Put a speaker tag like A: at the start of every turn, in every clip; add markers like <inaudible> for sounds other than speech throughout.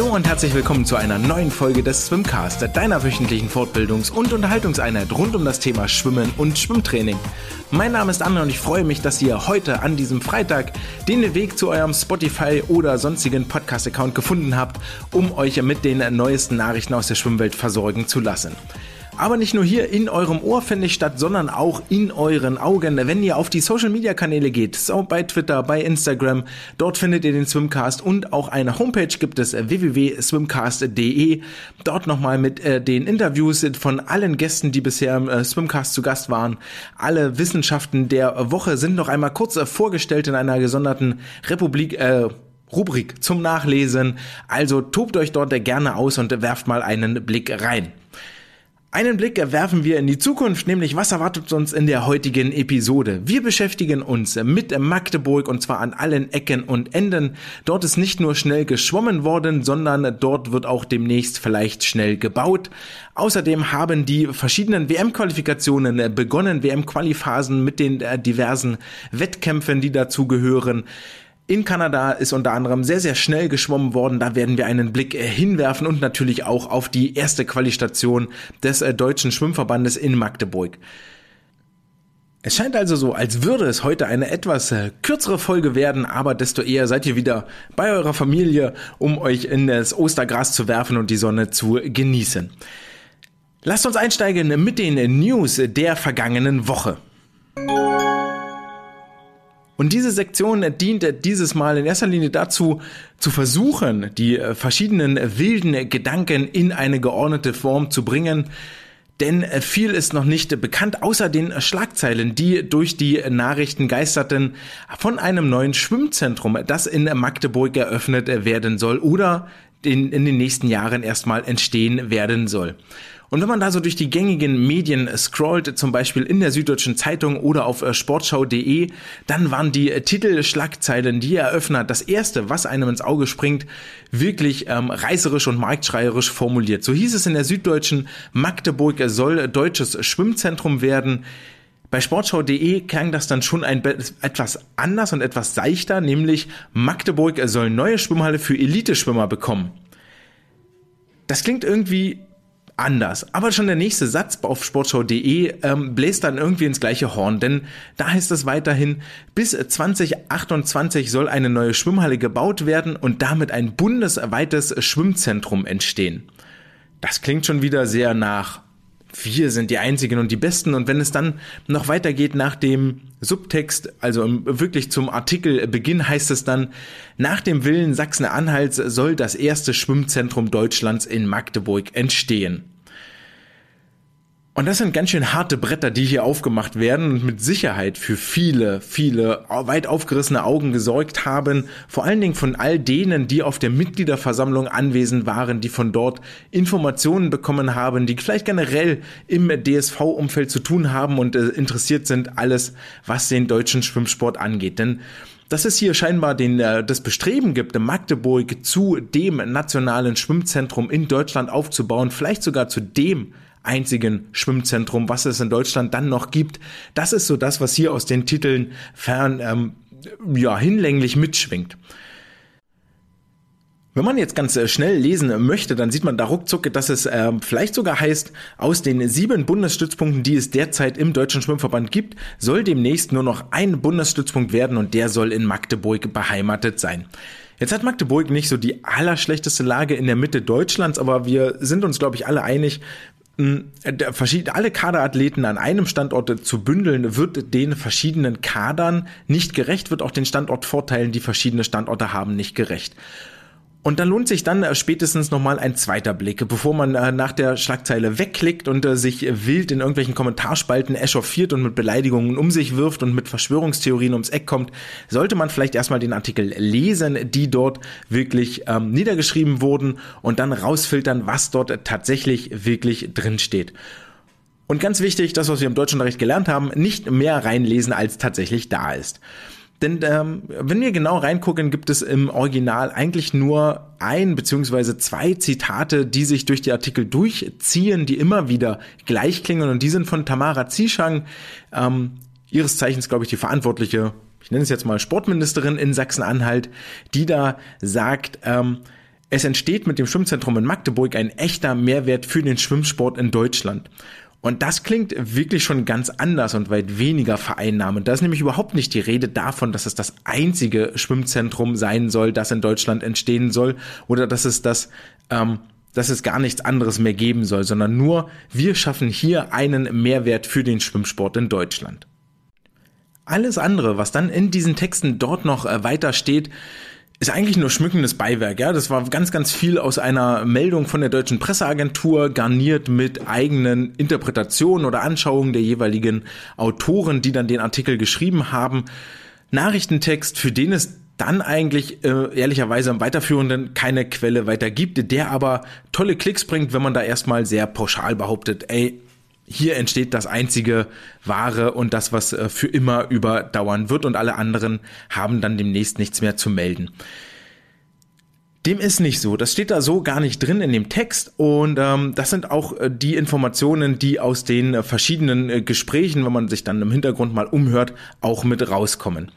A: Hallo und herzlich willkommen zu einer neuen Folge des Swimcast, deiner wöchentlichen Fortbildungs- und Unterhaltungseinheit rund um das Thema Schwimmen und Schwimmtraining. Mein Name ist Anne und ich freue mich, dass ihr heute an diesem Freitag den Weg zu eurem Spotify oder sonstigen Podcast-Account gefunden habt, um euch mit den neuesten Nachrichten aus der Schwimmwelt versorgen zu lassen. Aber nicht nur hier in eurem Ohr findet statt, sondern auch in euren Augen, wenn ihr auf die Social Media Kanäle geht, so bei Twitter, bei Instagram, dort findet ihr den Swimcast und auch eine Homepage gibt es www.swimcast.de. Dort nochmal mit äh, den Interviews von allen Gästen, die bisher im äh, Swimcast zu Gast waren. Alle Wissenschaften der Woche sind noch einmal kurz äh, vorgestellt in einer gesonderten Republik, äh, Rubrik zum Nachlesen. Also tobt euch dort gerne aus und werft mal einen Blick rein. Einen Blick werfen wir in die Zukunft, nämlich was erwartet uns in der heutigen Episode. Wir beschäftigen uns mit Magdeburg und zwar an allen Ecken und Enden. Dort ist nicht nur schnell geschwommen worden, sondern dort wird auch demnächst vielleicht schnell gebaut. Außerdem haben die verschiedenen WM-Qualifikationen begonnen, WM-Qualiphasen mit den äh, diversen Wettkämpfen, die dazu gehören. In Kanada ist unter anderem sehr, sehr schnell geschwommen worden. Da werden wir einen Blick äh, hinwerfen und natürlich auch auf die erste Qualistation des äh, Deutschen Schwimmverbandes in Magdeburg. Es scheint also so, als würde es heute eine etwas äh, kürzere Folge werden, aber desto eher seid ihr wieder bei eurer Familie, um euch in das Ostergras zu werfen und die Sonne zu genießen. Lasst uns einsteigen mit den News der vergangenen Woche. Und diese Sektion dient dieses Mal in erster Linie dazu, zu versuchen, die äh, verschiedenen wilden Gedanken in eine geordnete Form zu bringen. Denn äh, viel ist noch nicht bekannt, außer den Schlagzeilen, die durch die Nachrichten geisterten von einem neuen Schwimmzentrum, das in Magdeburg eröffnet werden soll oder in, in den nächsten Jahren erstmal entstehen werden soll. Und wenn man da so durch die gängigen Medien scrollt, zum Beispiel in der Süddeutschen Zeitung oder auf äh, sportschau.de, dann waren die äh, Titelschlagzeilen, die Eröffner, das erste, was einem ins Auge springt, wirklich ähm, reißerisch und marktschreierisch formuliert. So hieß es in der Süddeutschen, Magdeburg soll deutsches Schwimmzentrum werden. Bei sportschau.de klang das dann schon ein etwas anders und etwas seichter, nämlich Magdeburg soll neue Schwimmhalle für Elite-Schwimmer bekommen. Das klingt irgendwie anders. Aber schon der nächste Satz auf sportschau.de ähm, bläst dann irgendwie ins gleiche Horn, denn da heißt es weiterhin, bis 2028 soll eine neue Schwimmhalle gebaut werden und damit ein bundesweites Schwimmzentrum entstehen. Das klingt schon wieder sehr nach wir sind die Einzigen und die Besten. Und wenn es dann noch weitergeht nach dem Subtext, also wirklich zum Artikelbeginn heißt es dann, nach dem Willen Sachsen-Anhalts soll das erste Schwimmzentrum Deutschlands in Magdeburg entstehen. Und das sind ganz schön harte Bretter, die hier aufgemacht werden und mit Sicherheit für viele, viele weit aufgerissene Augen gesorgt haben. Vor allen Dingen von all denen, die auf der Mitgliederversammlung anwesend waren, die von dort Informationen bekommen haben, die vielleicht generell im DSV-Umfeld zu tun haben und äh, interessiert sind, alles, was den deutschen Schwimmsport angeht. Denn dass es hier scheinbar den, äh, das Bestreben gibt, Magdeburg zu dem nationalen Schwimmzentrum in Deutschland aufzubauen, vielleicht sogar zu dem einzigen Schwimmzentrum, was es in Deutschland dann noch gibt. Das ist so das, was hier aus den Titeln fern ähm, ja hinlänglich mitschwingt. Wenn man jetzt ganz äh, schnell lesen möchte, dann sieht man da ruckzuck, dass es äh, vielleicht sogar heißt, aus den sieben Bundesstützpunkten, die es derzeit im Deutschen Schwimmverband gibt, soll demnächst nur noch ein Bundesstützpunkt werden und der soll in Magdeburg beheimatet sein. Jetzt hat Magdeburg nicht so die allerschlechteste Lage in der Mitte Deutschlands, aber wir sind uns, glaube ich, alle einig, alle Kaderathleten an einem Standort zu bündeln, wird den verschiedenen Kadern nicht gerecht, wird auch den Standortvorteilen, die verschiedene Standorte haben, nicht gerecht. Und dann lohnt sich dann äh, spätestens nochmal ein zweiter Blick, bevor man äh, nach der Schlagzeile wegklickt und äh, sich wild in irgendwelchen Kommentarspalten echauffiert und mit Beleidigungen um sich wirft und mit Verschwörungstheorien ums Eck kommt, sollte man vielleicht erstmal den Artikel lesen, die dort wirklich ähm, niedergeschrieben wurden und dann rausfiltern, was dort tatsächlich wirklich drin steht. Und ganz wichtig, das, was wir im deutschen Recht gelernt haben, nicht mehr reinlesen, als tatsächlich da ist. Denn ähm, wenn wir genau reingucken, gibt es im Original eigentlich nur ein beziehungsweise zwei Zitate, die sich durch die Artikel durchziehen, die immer wieder gleich klingen und die sind von Tamara Zieschang, ähm, ihres Zeichens, glaube ich, die verantwortliche, ich nenne es jetzt mal Sportministerin in Sachsen-Anhalt, die da sagt, ähm, Es entsteht mit dem Schwimmzentrum in Magdeburg ein echter Mehrwert für den Schwimmsport in Deutschland. Und das klingt wirklich schon ganz anders und weit weniger vereinnahmend. Da ist nämlich überhaupt nicht die Rede davon, dass es das einzige Schwimmzentrum sein soll, das in Deutschland entstehen soll, oder dass es das, ähm, dass es gar nichts anderes mehr geben soll, sondern nur, wir schaffen hier einen Mehrwert für den Schwimmsport in Deutschland. Alles andere, was dann in diesen Texten dort noch äh, weiter steht, ist eigentlich nur schmückendes Beiwerk, ja. Das war ganz, ganz viel aus einer Meldung von der deutschen Presseagentur, garniert mit eigenen Interpretationen oder Anschauungen der jeweiligen Autoren, die dann den Artikel geschrieben haben. Nachrichtentext, für den es dann eigentlich äh, ehrlicherweise im Weiterführenden keine Quelle weiter gibt, der aber tolle Klicks bringt, wenn man da erstmal sehr pauschal behauptet, ey, hier entsteht das einzige Wahre und das, was äh, für immer überdauern wird und alle anderen haben dann demnächst nichts mehr zu melden. Dem ist nicht so. Das steht da so gar nicht drin in dem Text und ähm, das sind auch äh, die Informationen, die aus den äh, verschiedenen Gesprächen, wenn man sich dann im Hintergrund mal umhört, auch mit rauskommen.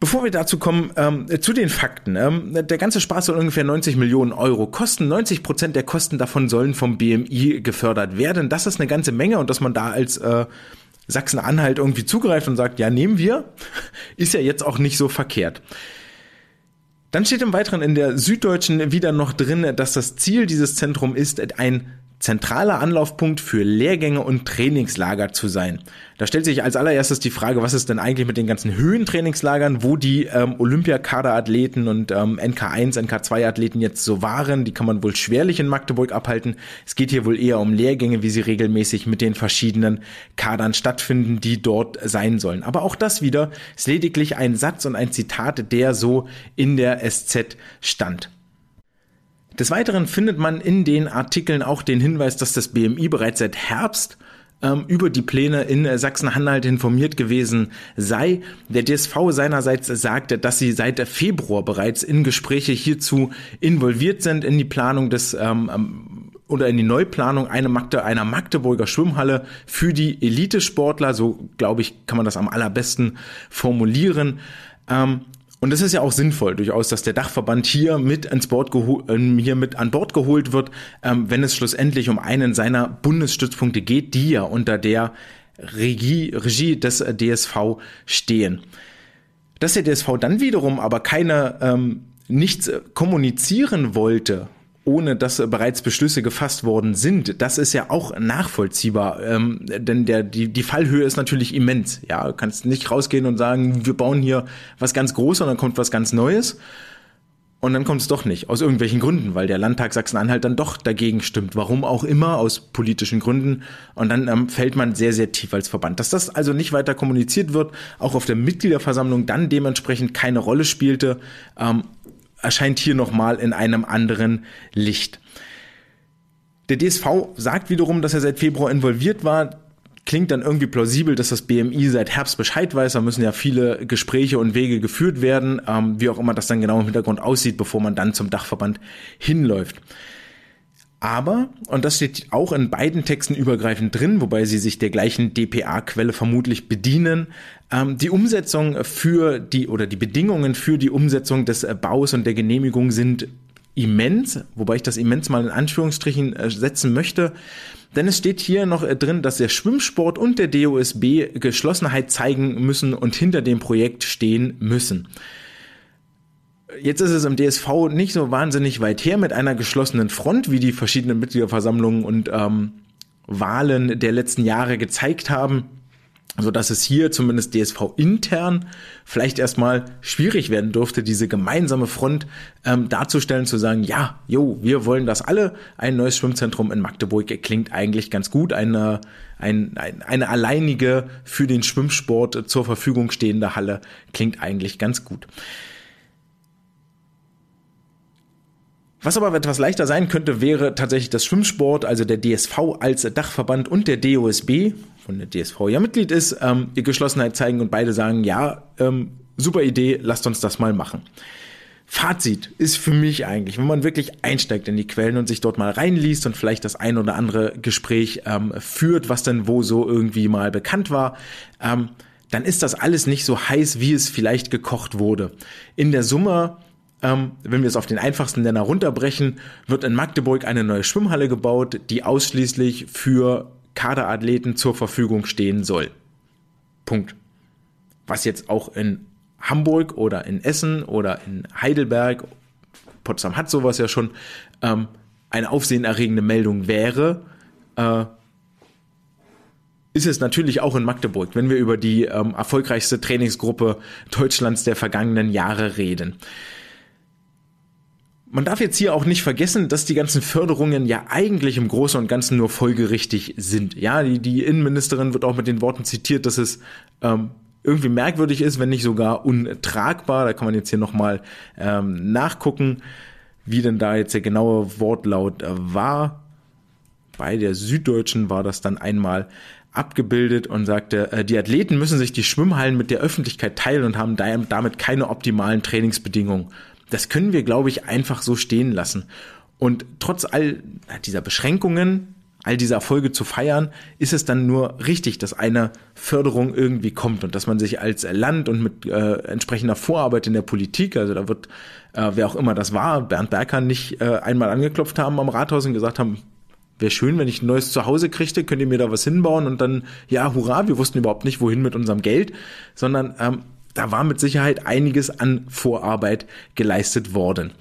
A: Bevor wir dazu kommen, ähm, zu den Fakten. Ähm, der ganze Spaß soll ungefähr 90 Millionen Euro kosten. 90 Prozent der Kosten davon sollen vom BMI gefördert werden. Das ist eine ganze Menge und dass man da als äh, Sachsen-Anhalt irgendwie zugreift und sagt, ja, nehmen wir, <laughs> ist ja jetzt auch nicht so verkehrt. Dann steht im Weiteren in der Süddeutschen wieder noch drin, dass das Ziel dieses Zentrums ist, ein zentraler Anlaufpunkt für Lehrgänge und Trainingslager zu sein. Da stellt sich als allererstes die Frage, was ist denn eigentlich mit den ganzen Höhentrainingslagern, wo die ähm, Olympiakaderathleten und ähm, NK1, NK2-Athleten jetzt so waren. Die kann man wohl schwerlich in Magdeburg abhalten. Es geht hier wohl eher um Lehrgänge, wie sie regelmäßig mit den verschiedenen Kadern stattfinden, die dort sein sollen. Aber auch das wieder ist lediglich ein Satz und ein Zitat, der so in der SZ stand. Des Weiteren findet man in den Artikeln auch den Hinweis, dass das BMI bereits seit Herbst ähm, über die Pläne in Sachsen-Anhalt informiert gewesen sei. Der DSV seinerseits sagte, dass sie seit Februar bereits in Gespräche hierzu involviert sind in die Planung des ähm, ähm, oder in die Neuplanung einer, Magde, einer Magdeburger Schwimmhalle für die Elitesportler. So glaube ich, kann man das am allerbesten formulieren. Ähm, und es ist ja auch sinnvoll durchaus, dass der Dachverband hier mit ins Board ähm, hier mit an Bord geholt wird, ähm, wenn es schlussendlich um einen seiner Bundesstützpunkte geht, die ja unter der Regie, Regie des DSV stehen. Dass der DSV dann wiederum aber keine ähm, nichts kommunizieren wollte ohne dass bereits Beschlüsse gefasst worden sind. Das ist ja auch nachvollziehbar, ähm, denn der, die, die Fallhöhe ist natürlich immens. Ja, du kannst nicht rausgehen und sagen, wir bauen hier was ganz Großes und dann kommt was ganz Neues. Und dann kommt es doch nicht, aus irgendwelchen Gründen, weil der Landtag Sachsen-Anhalt dann doch dagegen stimmt. Warum auch immer, aus politischen Gründen. Und dann ähm, fällt man sehr, sehr tief als Verband. Dass das also nicht weiter kommuniziert wird, auch auf der Mitgliederversammlung dann dementsprechend keine Rolle spielte, ähm, erscheint hier nochmal in einem anderen Licht. Der DSV sagt wiederum, dass er seit Februar involviert war. Klingt dann irgendwie plausibel, dass das BMI seit Herbst Bescheid weiß. Da müssen ja viele Gespräche und Wege geführt werden, ähm, wie auch immer das dann genau im Hintergrund aussieht, bevor man dann zum Dachverband hinläuft. Aber, und das steht auch in beiden Texten übergreifend drin, wobei sie sich der gleichen DPA-Quelle vermutlich bedienen, ähm, die Umsetzung für die oder die Bedingungen für die Umsetzung des äh, Baus und der Genehmigung sind immens, wobei ich das immens mal in Anführungsstrichen äh, setzen möchte. Denn es steht hier noch äh, drin, dass der Schwimmsport und der DOSB Geschlossenheit zeigen müssen und hinter dem Projekt stehen müssen. Jetzt ist es im DSV nicht so wahnsinnig weit her mit einer geschlossenen Front, wie die verschiedenen Mitgliederversammlungen und ähm, Wahlen der letzten Jahre gezeigt haben, so dass es hier zumindest DSV intern vielleicht erstmal schwierig werden durfte, diese gemeinsame Front ähm, darzustellen, zu sagen, ja, jo, wir wollen das alle. Ein neues Schwimmzentrum in Magdeburg klingt eigentlich ganz gut. Eine, ein, ein, eine alleinige für den Schwimmsport zur Verfügung stehende Halle klingt eigentlich ganz gut. Was aber etwas leichter sein könnte, wäre tatsächlich das Schwimmsport, also der DSV als Dachverband und der DOSB, von der DSV ja Mitglied ist, ähm, die Geschlossenheit zeigen und beide sagen, ja, ähm, super Idee, lasst uns das mal machen. Fazit ist für mich eigentlich, wenn man wirklich einsteigt in die Quellen und sich dort mal reinliest und vielleicht das ein oder andere Gespräch ähm, führt, was denn wo so irgendwie mal bekannt war, ähm, dann ist das alles nicht so heiß, wie es vielleicht gekocht wurde. In der Summe ähm, wenn wir es auf den einfachsten Nenner runterbrechen, wird in Magdeburg eine neue Schwimmhalle gebaut, die ausschließlich für Kaderathleten zur Verfügung stehen soll. Punkt. Was jetzt auch in Hamburg oder in Essen oder in Heidelberg, Potsdam hat sowas ja schon, ähm, eine aufsehenerregende Meldung wäre, äh, ist es natürlich auch in Magdeburg, wenn wir über die ähm, erfolgreichste Trainingsgruppe Deutschlands der vergangenen Jahre reden. Man darf jetzt hier auch nicht vergessen, dass die ganzen Förderungen ja eigentlich im Großen und Ganzen nur folgerichtig sind. Ja, die, die Innenministerin wird auch mit den Worten zitiert, dass es ähm, irgendwie merkwürdig ist, wenn nicht sogar untragbar. Da kann man jetzt hier nochmal ähm, nachgucken, wie denn da jetzt der genaue Wortlaut äh, war. Bei der Süddeutschen war das dann einmal abgebildet und sagte, äh, die Athleten müssen sich die Schwimmhallen mit der Öffentlichkeit teilen und haben damit keine optimalen Trainingsbedingungen. Das können wir, glaube ich, einfach so stehen lassen. Und trotz all dieser Beschränkungen, all dieser Erfolge zu feiern, ist es dann nur richtig, dass eine Förderung irgendwie kommt und dass man sich als Land und mit äh, entsprechender Vorarbeit in der Politik, also da wird, äh, wer auch immer das war, Bernd Berger nicht äh, einmal angeklopft haben am Rathaus und gesagt haben, wäre schön, wenn ich ein neues Zuhause kriegte, könnt ihr mir da was hinbauen und dann, ja, hurra, wir wussten überhaupt nicht, wohin mit unserem Geld, sondern ähm, da war mit Sicherheit einiges an Vorarbeit geleistet worden.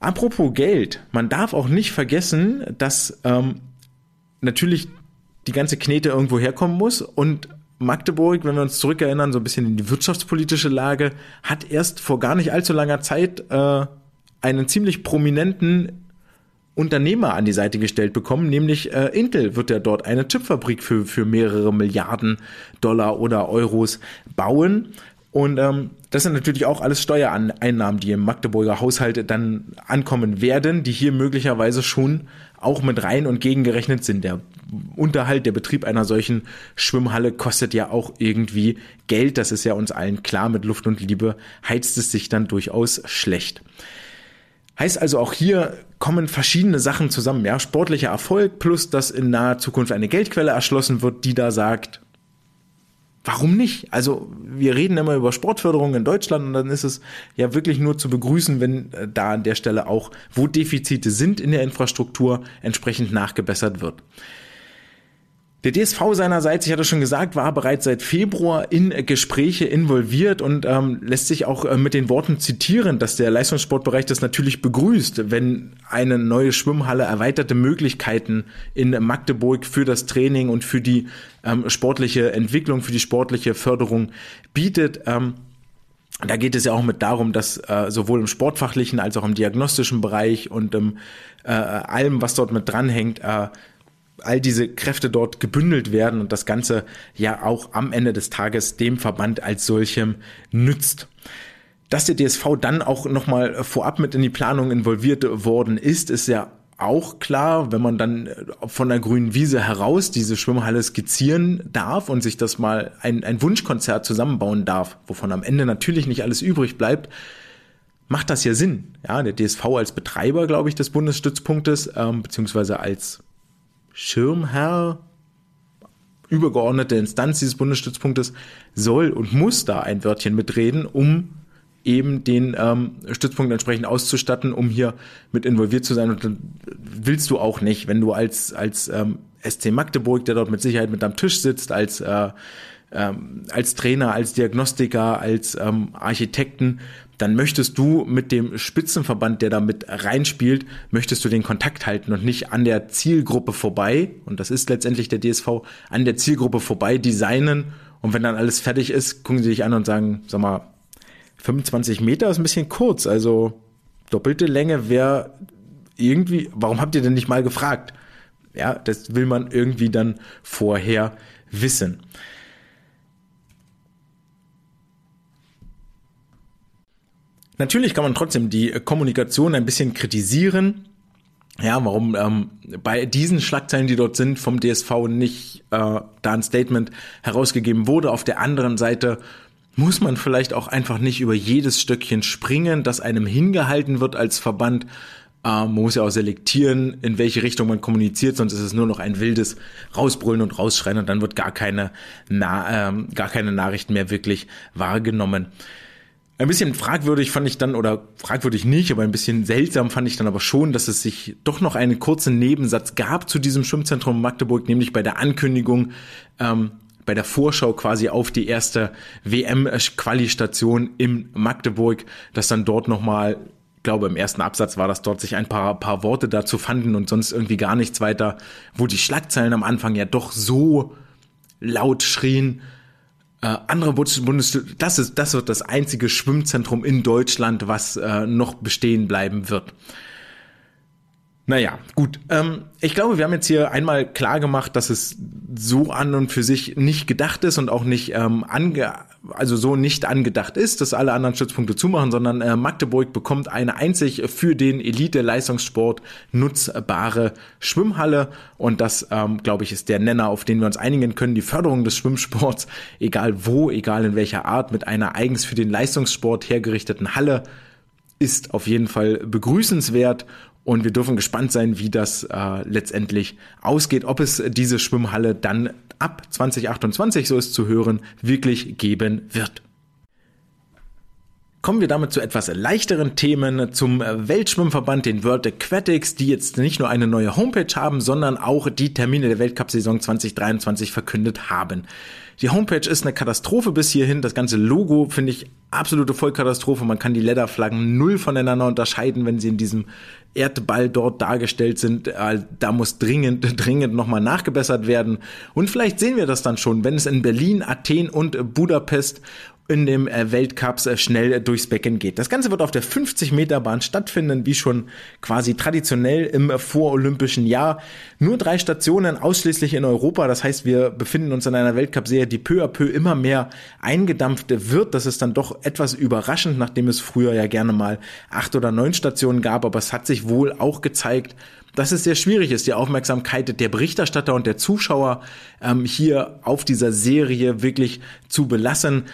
A: Apropos Geld, man darf auch nicht vergessen, dass ähm, natürlich die ganze Knete irgendwo herkommen muss und Magdeburg, wenn wir uns zurückerinnern, so ein bisschen in die wirtschaftspolitische Lage, hat erst vor gar nicht allzu langer Zeit äh, einen ziemlich prominenten Unternehmer an die Seite gestellt bekommen, nämlich äh, Intel wird ja dort eine Chipfabrik für, für mehrere Milliarden Dollar oder Euros bauen. Und ähm, das sind natürlich auch alles Steuereinnahmen, die im Magdeburger Haushalt dann ankommen werden, die hier möglicherweise schon auch mit rein und gegengerechnet sind. Der Unterhalt, der Betrieb einer solchen Schwimmhalle kostet ja auch irgendwie Geld. Das ist ja uns allen klar. Mit Luft und Liebe heizt es sich dann durchaus schlecht. Heißt also auch hier kommen verschiedene Sachen zusammen. Ja, sportlicher Erfolg plus, dass in naher Zukunft eine Geldquelle erschlossen wird, die da sagt, warum nicht? Also wir reden immer über Sportförderung in Deutschland und dann ist es ja wirklich nur zu begrüßen, wenn äh, da an der Stelle auch, wo Defizite sind in der Infrastruktur, entsprechend nachgebessert wird. Der DSV seinerseits, ich hatte schon gesagt, war bereits seit Februar in Gespräche involviert und ähm, lässt sich auch äh, mit den Worten zitieren, dass der Leistungssportbereich das natürlich begrüßt, wenn eine neue Schwimmhalle erweiterte Möglichkeiten in Magdeburg für das Training und für die ähm, sportliche Entwicklung, für die sportliche Förderung bietet. Ähm, da geht es ja auch mit darum, dass äh, sowohl im sportfachlichen als auch im diagnostischen Bereich und im äh, allem, was dort mit dranhängt, äh, all diese Kräfte dort gebündelt werden und das Ganze ja auch am Ende des Tages dem Verband als solchem nützt. Dass der DSV dann auch nochmal vorab mit in die Planung involviert worden ist, ist ja auch klar, wenn man dann von der grünen Wiese heraus diese Schwimmhalle skizzieren darf und sich das mal ein, ein Wunschkonzert zusammenbauen darf, wovon am Ende natürlich nicht alles übrig bleibt, macht das ja Sinn. Ja, der DSV als Betreiber, glaube ich, des Bundesstützpunktes, ähm, beziehungsweise als Schirmherr, übergeordnete Instanz dieses Bundesstützpunktes soll und muss da ein Wörtchen mitreden, um eben den ähm, Stützpunkt entsprechend auszustatten, um hier mit involviert zu sein. Und dann willst du auch nicht, wenn du als, als ähm, SC Magdeburg, der dort mit Sicherheit mit am Tisch sitzt, als, äh, ähm, als Trainer, als Diagnostiker, als ähm, Architekten, dann möchtest du mit dem Spitzenverband, der da mit reinspielt, möchtest du den Kontakt halten und nicht an der Zielgruppe vorbei, und das ist letztendlich der DSV, an der Zielgruppe vorbei designen. Und wenn dann alles fertig ist, gucken sie dich an und sagen, sag mal, 25 Meter ist ein bisschen kurz, also doppelte Länge wäre irgendwie, warum habt ihr denn nicht mal gefragt? Ja, das will man irgendwie dann vorher wissen. Natürlich kann man trotzdem die Kommunikation ein bisschen kritisieren. Ja, warum ähm, bei diesen Schlagzeilen, die dort sind, vom DSV nicht äh, da ein Statement herausgegeben wurde. Auf der anderen Seite muss man vielleicht auch einfach nicht über jedes Stöckchen springen, das einem hingehalten wird als Verband. Äh, man muss ja auch selektieren, in welche Richtung man kommuniziert, sonst ist es nur noch ein wildes Rausbrüllen und Rausschreien und dann wird gar keine, Na äh, gar keine Nachricht mehr wirklich wahrgenommen. Ein bisschen fragwürdig fand ich dann, oder fragwürdig nicht, aber ein bisschen seltsam fand ich dann aber schon, dass es sich doch noch einen kurzen Nebensatz gab zu diesem Schwimmzentrum Magdeburg, nämlich bei der Ankündigung, ähm, bei der Vorschau quasi auf die erste WM-Quali-Station in Magdeburg, dass dann dort nochmal, glaube im ersten Absatz war das dort, sich ein paar, paar Worte dazu fanden und sonst irgendwie gar nichts weiter, wo die Schlagzeilen am Anfang ja doch so laut schrien, äh, andere Bundes das ist das wird das einzige Schwimmzentrum in Deutschland, was äh, noch bestehen bleiben wird. Naja, gut. Ähm, ich glaube, wir haben jetzt hier einmal klar gemacht, dass es so an und für sich nicht gedacht ist und auch nicht ähm, ange also so nicht angedacht ist, dass alle anderen Stützpunkte zumachen, sondern äh, Magdeburg bekommt eine einzig für den Elite-Leistungssport nutzbare Schwimmhalle und das, ähm, glaube ich, ist der Nenner, auf den wir uns einigen können. Die Förderung des Schwimmsports, egal wo, egal in welcher Art, mit einer eigens für den Leistungssport hergerichteten Halle ist auf jeden Fall begrüßenswert und wir dürfen gespannt sein, wie das äh, letztendlich ausgeht, ob es diese Schwimmhalle dann ab 2028, so ist zu hören, wirklich geben wird. Kommen wir damit zu etwas leichteren Themen, zum Weltschwimmverband, den World Aquatics, die jetzt nicht nur eine neue Homepage haben, sondern auch die Termine der Weltcup-Saison 2023 verkündet haben. Die Homepage ist eine Katastrophe bis hierhin. Das ganze Logo finde ich absolute Vollkatastrophe. Man kann die Lederflaggen null voneinander unterscheiden, wenn sie in diesem Erdball dort dargestellt sind. Äh, da muss dringend, <laughs> dringend nochmal nachgebessert werden. Und vielleicht sehen wir das dann schon, wenn es in Berlin, Athen und Budapest in dem äh, Weltcups äh, schnell durchs Becken geht. Das Ganze wird auf der 50 Meter Bahn stattfinden, wie schon quasi traditionell im vorolympischen Jahr. Nur drei Stationen ausschließlich in Europa. Das heißt, wir befinden uns in einer Weltcup-Serie, die peu à peu immer mehr eingedampft wird. Das ist dann doch etwas überraschend, nachdem es früher ja gerne mal acht oder neun Stationen gab. Aber es hat sich wohl auch gezeigt, dass es sehr schwierig ist, die Aufmerksamkeit der Berichterstatter und der Zuschauer ähm, hier auf dieser Serie wirklich zu belassen.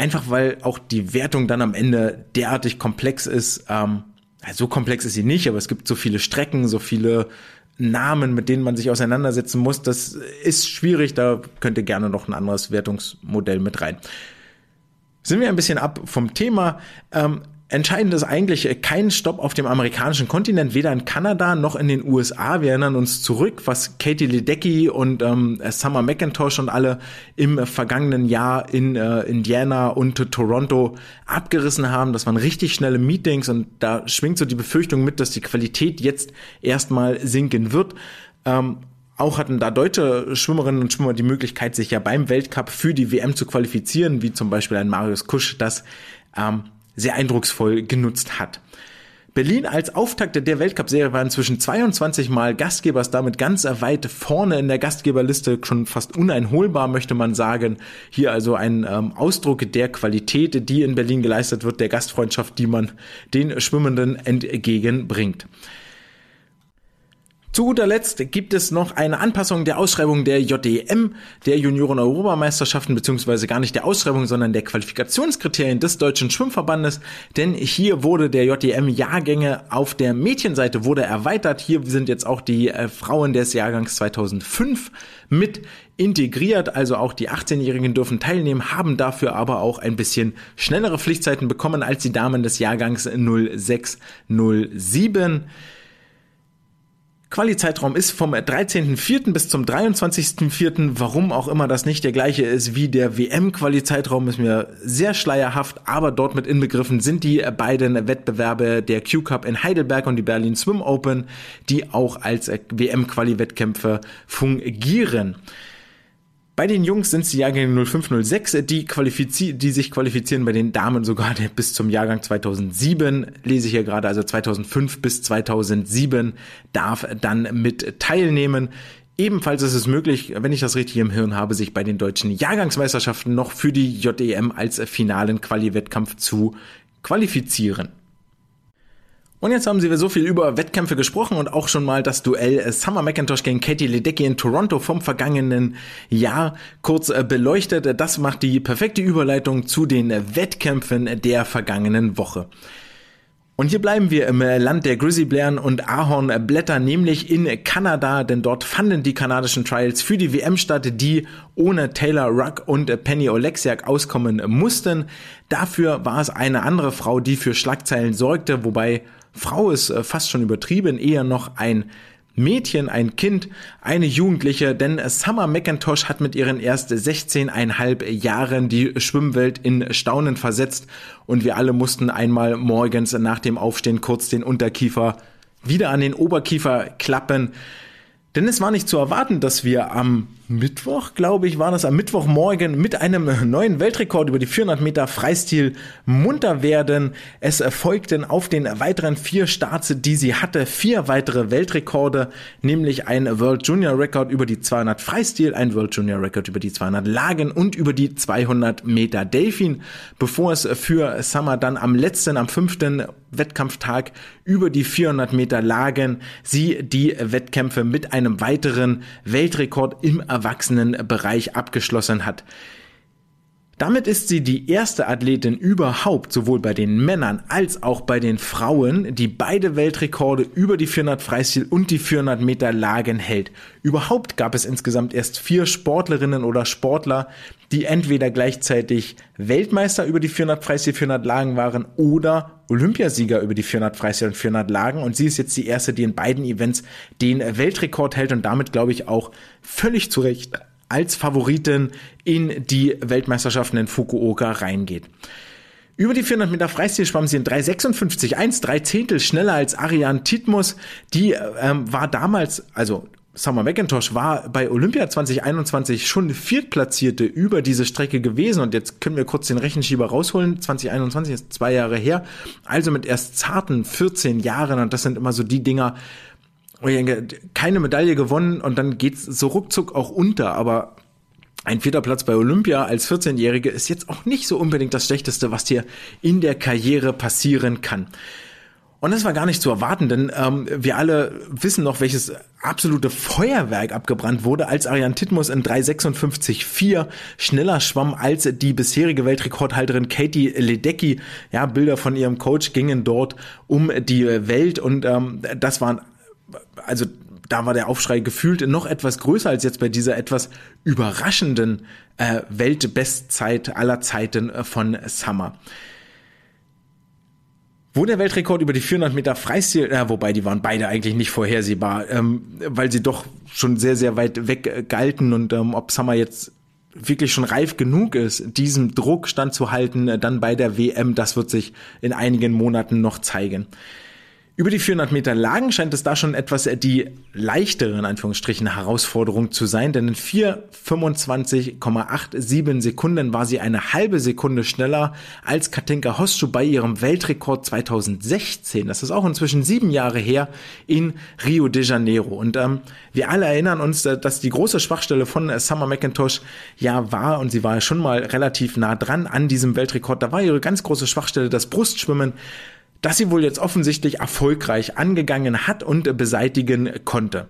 A: Einfach weil auch die Wertung dann am Ende derartig komplex ist. Ähm, so komplex ist sie nicht, aber es gibt so viele Strecken, so viele Namen, mit denen man sich auseinandersetzen muss. Das ist schwierig, da könnt ihr gerne noch ein anderes Wertungsmodell mit rein. Sind wir ein bisschen ab vom Thema. Ähm, Entscheidend ist eigentlich kein Stopp auf dem amerikanischen Kontinent, weder in Kanada noch in den USA. Wir erinnern uns zurück, was Katie Ledecky und ähm, Summer McIntosh und alle im vergangenen Jahr in äh, Indiana und Toronto abgerissen haben. Das waren richtig schnelle Meetings und da schwingt so die Befürchtung mit, dass die Qualität jetzt erstmal sinken wird. Ähm, auch hatten da deutsche Schwimmerinnen und Schwimmer die Möglichkeit, sich ja beim Weltcup für die WM zu qualifizieren, wie zum Beispiel ein Marius Kusch, das ähm, sehr eindrucksvoll genutzt hat. Berlin als Auftakt der Weltcup-Serie war inzwischen 22 Mal Gastgeber, ist damit ganz weit vorne in der Gastgeberliste, schon fast uneinholbar, möchte man sagen. Hier also ein ähm, Ausdruck der Qualität, die in Berlin geleistet wird, der Gastfreundschaft, die man den Schwimmenden entgegenbringt. Zu guter Letzt gibt es noch eine Anpassung der Ausschreibung der JDM, der Junioren-Europameisterschaften, beziehungsweise gar nicht der Ausschreibung, sondern der Qualifikationskriterien des Deutschen Schwimmverbandes. Denn hier wurde der JDM-Jahrgänge auf der Mädchenseite wurde erweitert. Hier sind jetzt auch die äh, Frauen des Jahrgangs 2005 mit integriert, also auch die 18-Jährigen dürfen teilnehmen, haben dafür aber auch ein bisschen schnellere Pflichtzeiten bekommen als die Damen des Jahrgangs 0607. Quali-Zeitraum ist vom 13.04. bis zum 23.04. Warum auch immer das nicht der gleiche ist wie der WM-Quali-Zeitraum, ist mir sehr schleierhaft, aber dort mit inbegriffen sind die beiden Wettbewerbe der Q-Cup in Heidelberg und die Berlin Swim Open, die auch als WM-Quali-Wettkämpfe fungieren. Bei den Jungs sind es die Jahrgänge 0506, die, die sich qualifizieren, bei den Damen sogar bis zum Jahrgang 2007, lese ich hier gerade, also 2005 bis 2007 darf dann mit teilnehmen. Ebenfalls ist es möglich, wenn ich das richtig im Hirn habe, sich bei den deutschen Jahrgangsmeisterschaften noch für die JEM als finalen Quali-Wettkampf zu qualifizieren. Und jetzt haben sie so viel über Wettkämpfe gesprochen und auch schon mal das Duell äh, Summer McIntosh gegen Katie Ledecky in Toronto vom vergangenen Jahr kurz äh, beleuchtet. Das macht die perfekte Überleitung zu den Wettkämpfen der vergangenen Woche. Und hier bleiben wir im Land der Grizzlybären und Ahornblätter, nämlich in Kanada, denn dort fanden die kanadischen Trials für die WM statt, die ohne Taylor Ruck und Penny Oleksiak auskommen mussten. Dafür war es eine andere Frau, die für Schlagzeilen sorgte, wobei Frau ist fast schon übertrieben, eher noch ein Mädchen, ein Kind, eine Jugendliche, denn Summer McIntosh hat mit ihren erst 16,5 Jahren die Schwimmwelt in Staunen versetzt und wir alle mussten einmal morgens nach dem Aufstehen kurz den Unterkiefer wieder an den Oberkiefer klappen. Denn es war nicht zu erwarten, dass wir am Mittwoch, glaube ich, war das am Mittwochmorgen mit einem neuen Weltrekord über die 400 Meter Freistil munter werden. Es erfolgten auf den weiteren vier Starts, die sie hatte, vier weitere Weltrekorde, nämlich ein World Junior Record über die 200 Freistil, ein World Junior Record über die 200 Lagen und über die 200 Meter Delfin, bevor es für Summer dann am letzten, am fünften Wettkampftag über die 400 Meter Lagen sie die Wettkämpfe mit einem weiteren Weltrekord im Erwachsenenbereich abgeschlossen hat. Damit ist sie die erste Athletin überhaupt, sowohl bei den Männern als auch bei den Frauen, die beide Weltrekorde über die 400 Freistil und die 400 Meter Lagen hält. Überhaupt gab es insgesamt erst vier Sportlerinnen oder Sportler, die entweder gleichzeitig Weltmeister über die 400 Freistil, 400 Lagen waren oder Olympiasieger über die 400 Freistil und 400 Lagen. Und sie ist jetzt die erste, die in beiden Events den Weltrekord hält und damit, glaube ich, auch völlig zu Recht als Favoritin in die Weltmeisterschaften in Fukuoka reingeht. Über die 400 Meter Freistil schwamm sie in 3,56,1, drei Zehntel schneller als Ariane Titmus. Die ähm, war damals, also Summer McIntosh war bei Olympia 2021 schon Viertplatzierte über diese Strecke gewesen und jetzt können wir kurz den Rechenschieber rausholen. 2021 ist zwei Jahre her, also mit erst zarten 14 Jahren und das sind immer so die Dinger, keine Medaille gewonnen und dann geht's so ruckzuck auch unter, aber ein vierter Platz bei Olympia als 14-Jährige ist jetzt auch nicht so unbedingt das Schlechteste, was dir in der Karriere passieren kann. Und das war gar nicht zu erwarten, denn ähm, wir alle wissen noch, welches absolute Feuerwerk abgebrannt wurde, als Ariane Titmus in 356,4 schneller schwamm als die bisherige Weltrekordhalterin Katie Ledecky. Ja, Bilder von ihrem Coach gingen dort um die Welt und ähm, das waren also da war der Aufschrei gefühlt noch etwas größer als jetzt bei dieser etwas überraschenden äh, Weltbestzeit aller Zeiten äh, von Summer. Wo der Weltrekord über die 400 Meter Freistil, äh, wobei die waren beide eigentlich nicht vorhersehbar, ähm, weil sie doch schon sehr, sehr weit weg äh, galten und ähm, ob Summer jetzt wirklich schon reif genug ist, diesem Druck standzuhalten, äh, dann bei der WM, das wird sich in einigen Monaten noch zeigen. Über die 400 Meter Lagen scheint es da schon etwas äh, die leichtere, in Anführungsstrichen, Herausforderung zu sein, denn in 4,25,87 Sekunden war sie eine halbe Sekunde schneller als Katinka Hostschuh bei ihrem Weltrekord 2016. Das ist auch inzwischen sieben Jahre her in Rio de Janeiro. Und ähm, wir alle erinnern uns, äh, dass die große Schwachstelle von äh, Summer McIntosh ja war, und sie war ja schon mal relativ nah dran an diesem Weltrekord, da war ihre ganz große Schwachstelle das Brustschwimmen das sie wohl jetzt offensichtlich erfolgreich angegangen hat und beseitigen konnte.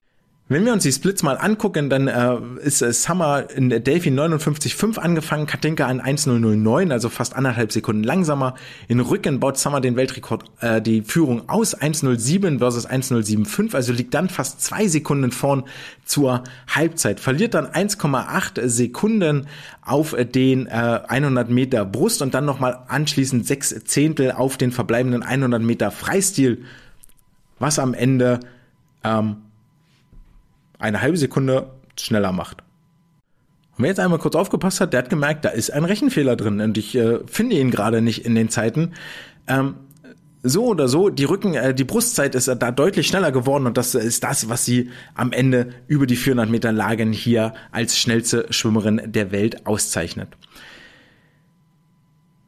A: Wenn wir uns die Splits mal angucken, dann äh, ist äh, Summer in Delphi 59,5 angefangen, Katinka an 1,009, also fast anderthalb Sekunden langsamer. In Rücken baut Summer den Weltrekord, äh, die Führung aus 1,07 versus 1,075, also liegt dann fast zwei Sekunden vorn zur Halbzeit. Verliert dann 1,8 Sekunden auf den äh, 100 Meter Brust und dann nochmal anschließend sechs Zehntel auf den verbleibenden 100 Meter Freistil, was am Ende ähm, eine halbe Sekunde schneller macht. Und wer jetzt einmal kurz aufgepasst hat, der hat gemerkt, da ist ein Rechenfehler drin und ich äh, finde ihn gerade nicht in den Zeiten. Ähm, so oder so, die Rücken, äh, die Brustzeit ist da deutlich schneller geworden und das ist das, was sie am Ende über die 400 Meter Lagen hier als schnellste Schwimmerin der Welt auszeichnet.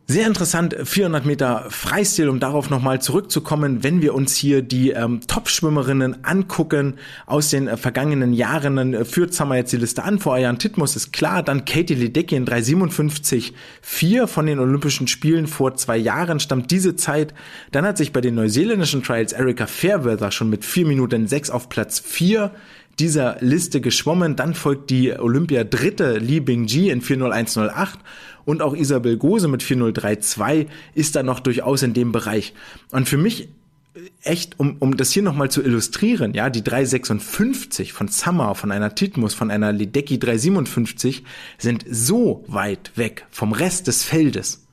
A: Sehr interessant, 400 Meter Freistil, um darauf nochmal zurückzukommen, wenn wir uns hier die ähm, Top-Schwimmerinnen angucken aus den äh, vergangenen Jahren, dann äh, führt Summer jetzt die Liste an, vor Ayan Titmus ist klar, dann Katie Ledecky in 357,4 von den Olympischen Spielen vor zwei Jahren stammt diese Zeit, dann hat sich bei den neuseeländischen Trials Erika Fairweather schon mit 4 Minuten 6 auf Platz 4 dieser Liste geschwommen. Dann folgt die Olympia dritte Li Bingji in 40108 und auch Isabel Gose mit 4032 ist da noch durchaus in dem Bereich. Und für mich echt, um, um das hier nochmal zu illustrieren, ja, die 356 von Summer, von einer Titmus, von einer Ledecky 357 sind so weit weg vom Rest des Feldes.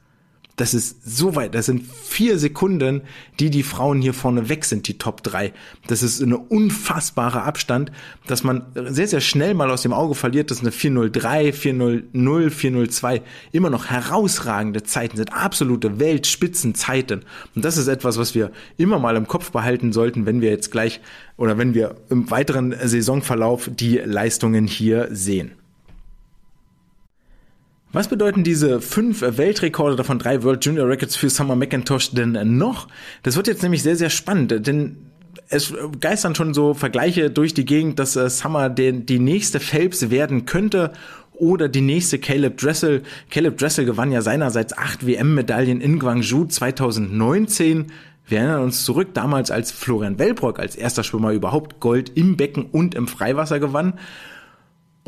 A: Das ist so weit, das sind vier Sekunden, die die Frauen hier vorne weg sind, die Top 3. Das ist eine unfassbare Abstand, dass man sehr, sehr schnell mal aus dem Auge verliert, dass eine 403, 400, 402 immer noch herausragende Zeiten sind, absolute Weltspitzenzeiten. Und das ist etwas, was wir immer mal im Kopf behalten sollten, wenn wir jetzt gleich oder wenn wir im weiteren Saisonverlauf die Leistungen hier sehen. Was bedeuten diese fünf Weltrekorde, davon drei World Junior Records für Summer McIntosh denn noch? Das wird jetzt nämlich sehr, sehr spannend, denn es geistern schon so Vergleiche durch die Gegend, dass äh, Summer den, die nächste Phelps werden könnte oder die nächste Caleb Dressel. Caleb Dressel gewann ja seinerseits acht WM-Medaillen in Guangzhou 2019. Wir erinnern uns zurück damals, als Florian Wellbrock als erster Schwimmer überhaupt Gold im Becken und im Freiwasser gewann.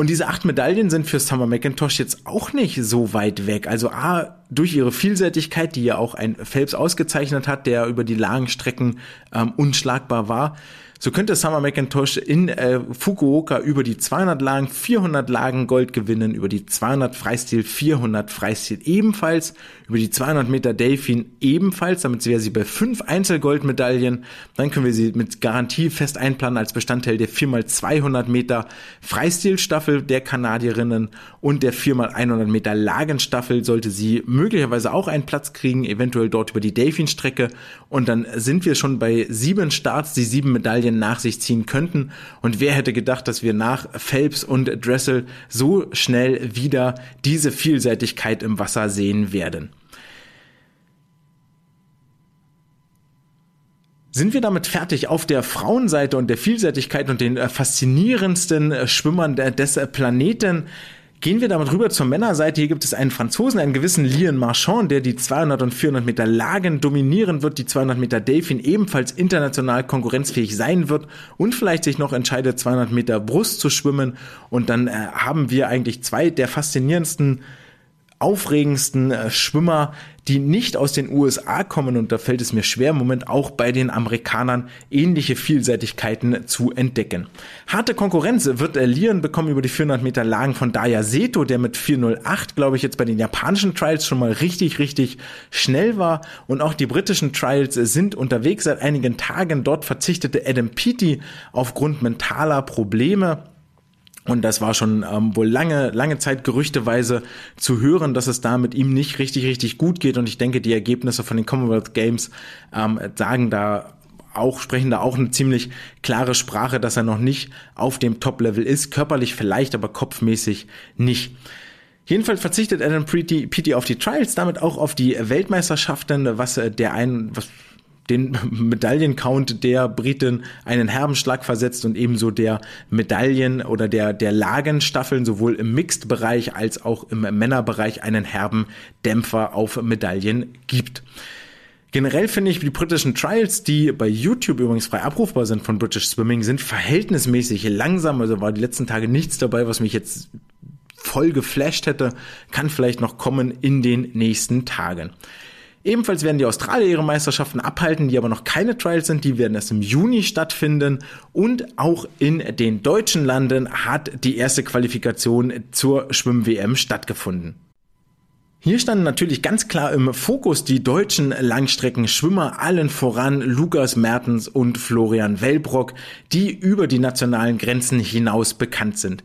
A: Und diese acht Medaillen sind für Summer McIntosh jetzt auch nicht so weit weg. Also A, durch ihre Vielseitigkeit, die ja auch ein Phelps ausgezeichnet hat, der über die langen Strecken ähm, unschlagbar war, so könnte Summer McIntosh in äh, Fukuoka über die 200 Lagen 400 Lagen Gold gewinnen, über die 200 Freistil 400 Freistil ebenfalls, über die 200 Meter Delfin ebenfalls, damit wäre sie bei fünf Einzelgoldmedaillen. Dann können wir sie mit Garantie fest einplanen als Bestandteil der 4x200 Meter Freistilstaffel der Kanadierinnen und der 4x100 Meter Lagenstaffel sollte sie möglicherweise auch einen Platz kriegen, eventuell dort über die Delfin-Strecke. Und dann sind wir schon bei sieben Starts, die sieben Medaillen Medaillen nach sich ziehen könnten. Und wer hätte gedacht, dass wir nach Phelps und Dressel so schnell wieder diese Vielseitigkeit im Wasser sehen werden. Sind wir damit fertig auf der Frauenseite und der Vielseitigkeit und den äh, faszinierendsten äh, Schwimmern des Planeten? Gehen wir damit rüber zur Männerseite. Hier gibt es einen Franzosen, einen gewissen Lian Marchand, der die 200 und 400 Meter Lagen dominieren wird, die 200 Meter Delfin ebenfalls international konkurrenzfähig sein wird und vielleicht sich noch entscheidet, 200 Meter Brust zu schwimmen. Und dann äh, haben wir eigentlich zwei der faszinierendsten aufregendsten äh, Schwimmer, die nicht aus den USA kommen und da fällt es mir schwer im Moment auch bei den Amerikanern ähnliche Vielseitigkeiten zu entdecken. Harte Konkurrenz wird Lian bekommen über die 400 Meter Lagen von Daya Seto, der mit 408, glaube ich, jetzt bei den japanischen Trials schon mal richtig, richtig schnell war und auch die britischen Trials sind unterwegs seit einigen Tagen. Dort verzichtete Adam Peaty aufgrund mentaler Probleme und das war schon ähm, wohl lange, lange Zeit gerüchteweise zu hören, dass es da mit ihm nicht richtig, richtig gut geht. Und ich denke, die Ergebnisse von den Commonwealth Games ähm, sagen da auch, sprechen da auch eine ziemlich klare Sprache, dass er noch nicht auf dem Top-Level ist. Körperlich vielleicht, aber kopfmäßig nicht. Jedenfalls verzichtet Adam Peaty auf die Trials, damit auch auf die Weltmeisterschaften, was äh, der ein, was den Medaillencount der Briten einen herben Schlag versetzt und ebenso der Medaillen oder der, der Lagenstaffeln sowohl im Mixed-Bereich als auch im Männerbereich einen herben Dämpfer auf Medaillen gibt. Generell finde ich die britischen Trials, die bei YouTube übrigens frei abrufbar sind von British Swimming, sind verhältnismäßig langsam. Also war die letzten Tage nichts dabei, was mich jetzt voll geflasht hätte. Kann vielleicht noch kommen in den nächsten Tagen. Ebenfalls werden die Australier ihre Meisterschaften abhalten, die aber noch keine Trials sind. Die werden erst im Juni stattfinden. Und auch in den deutschen Landen hat die erste Qualifikation zur Schwimm-WM stattgefunden. Hier standen natürlich ganz klar im Fokus die deutschen Langstreckenschwimmer, allen voran Lukas Mertens und Florian Wellbrock, die über die nationalen Grenzen hinaus bekannt sind.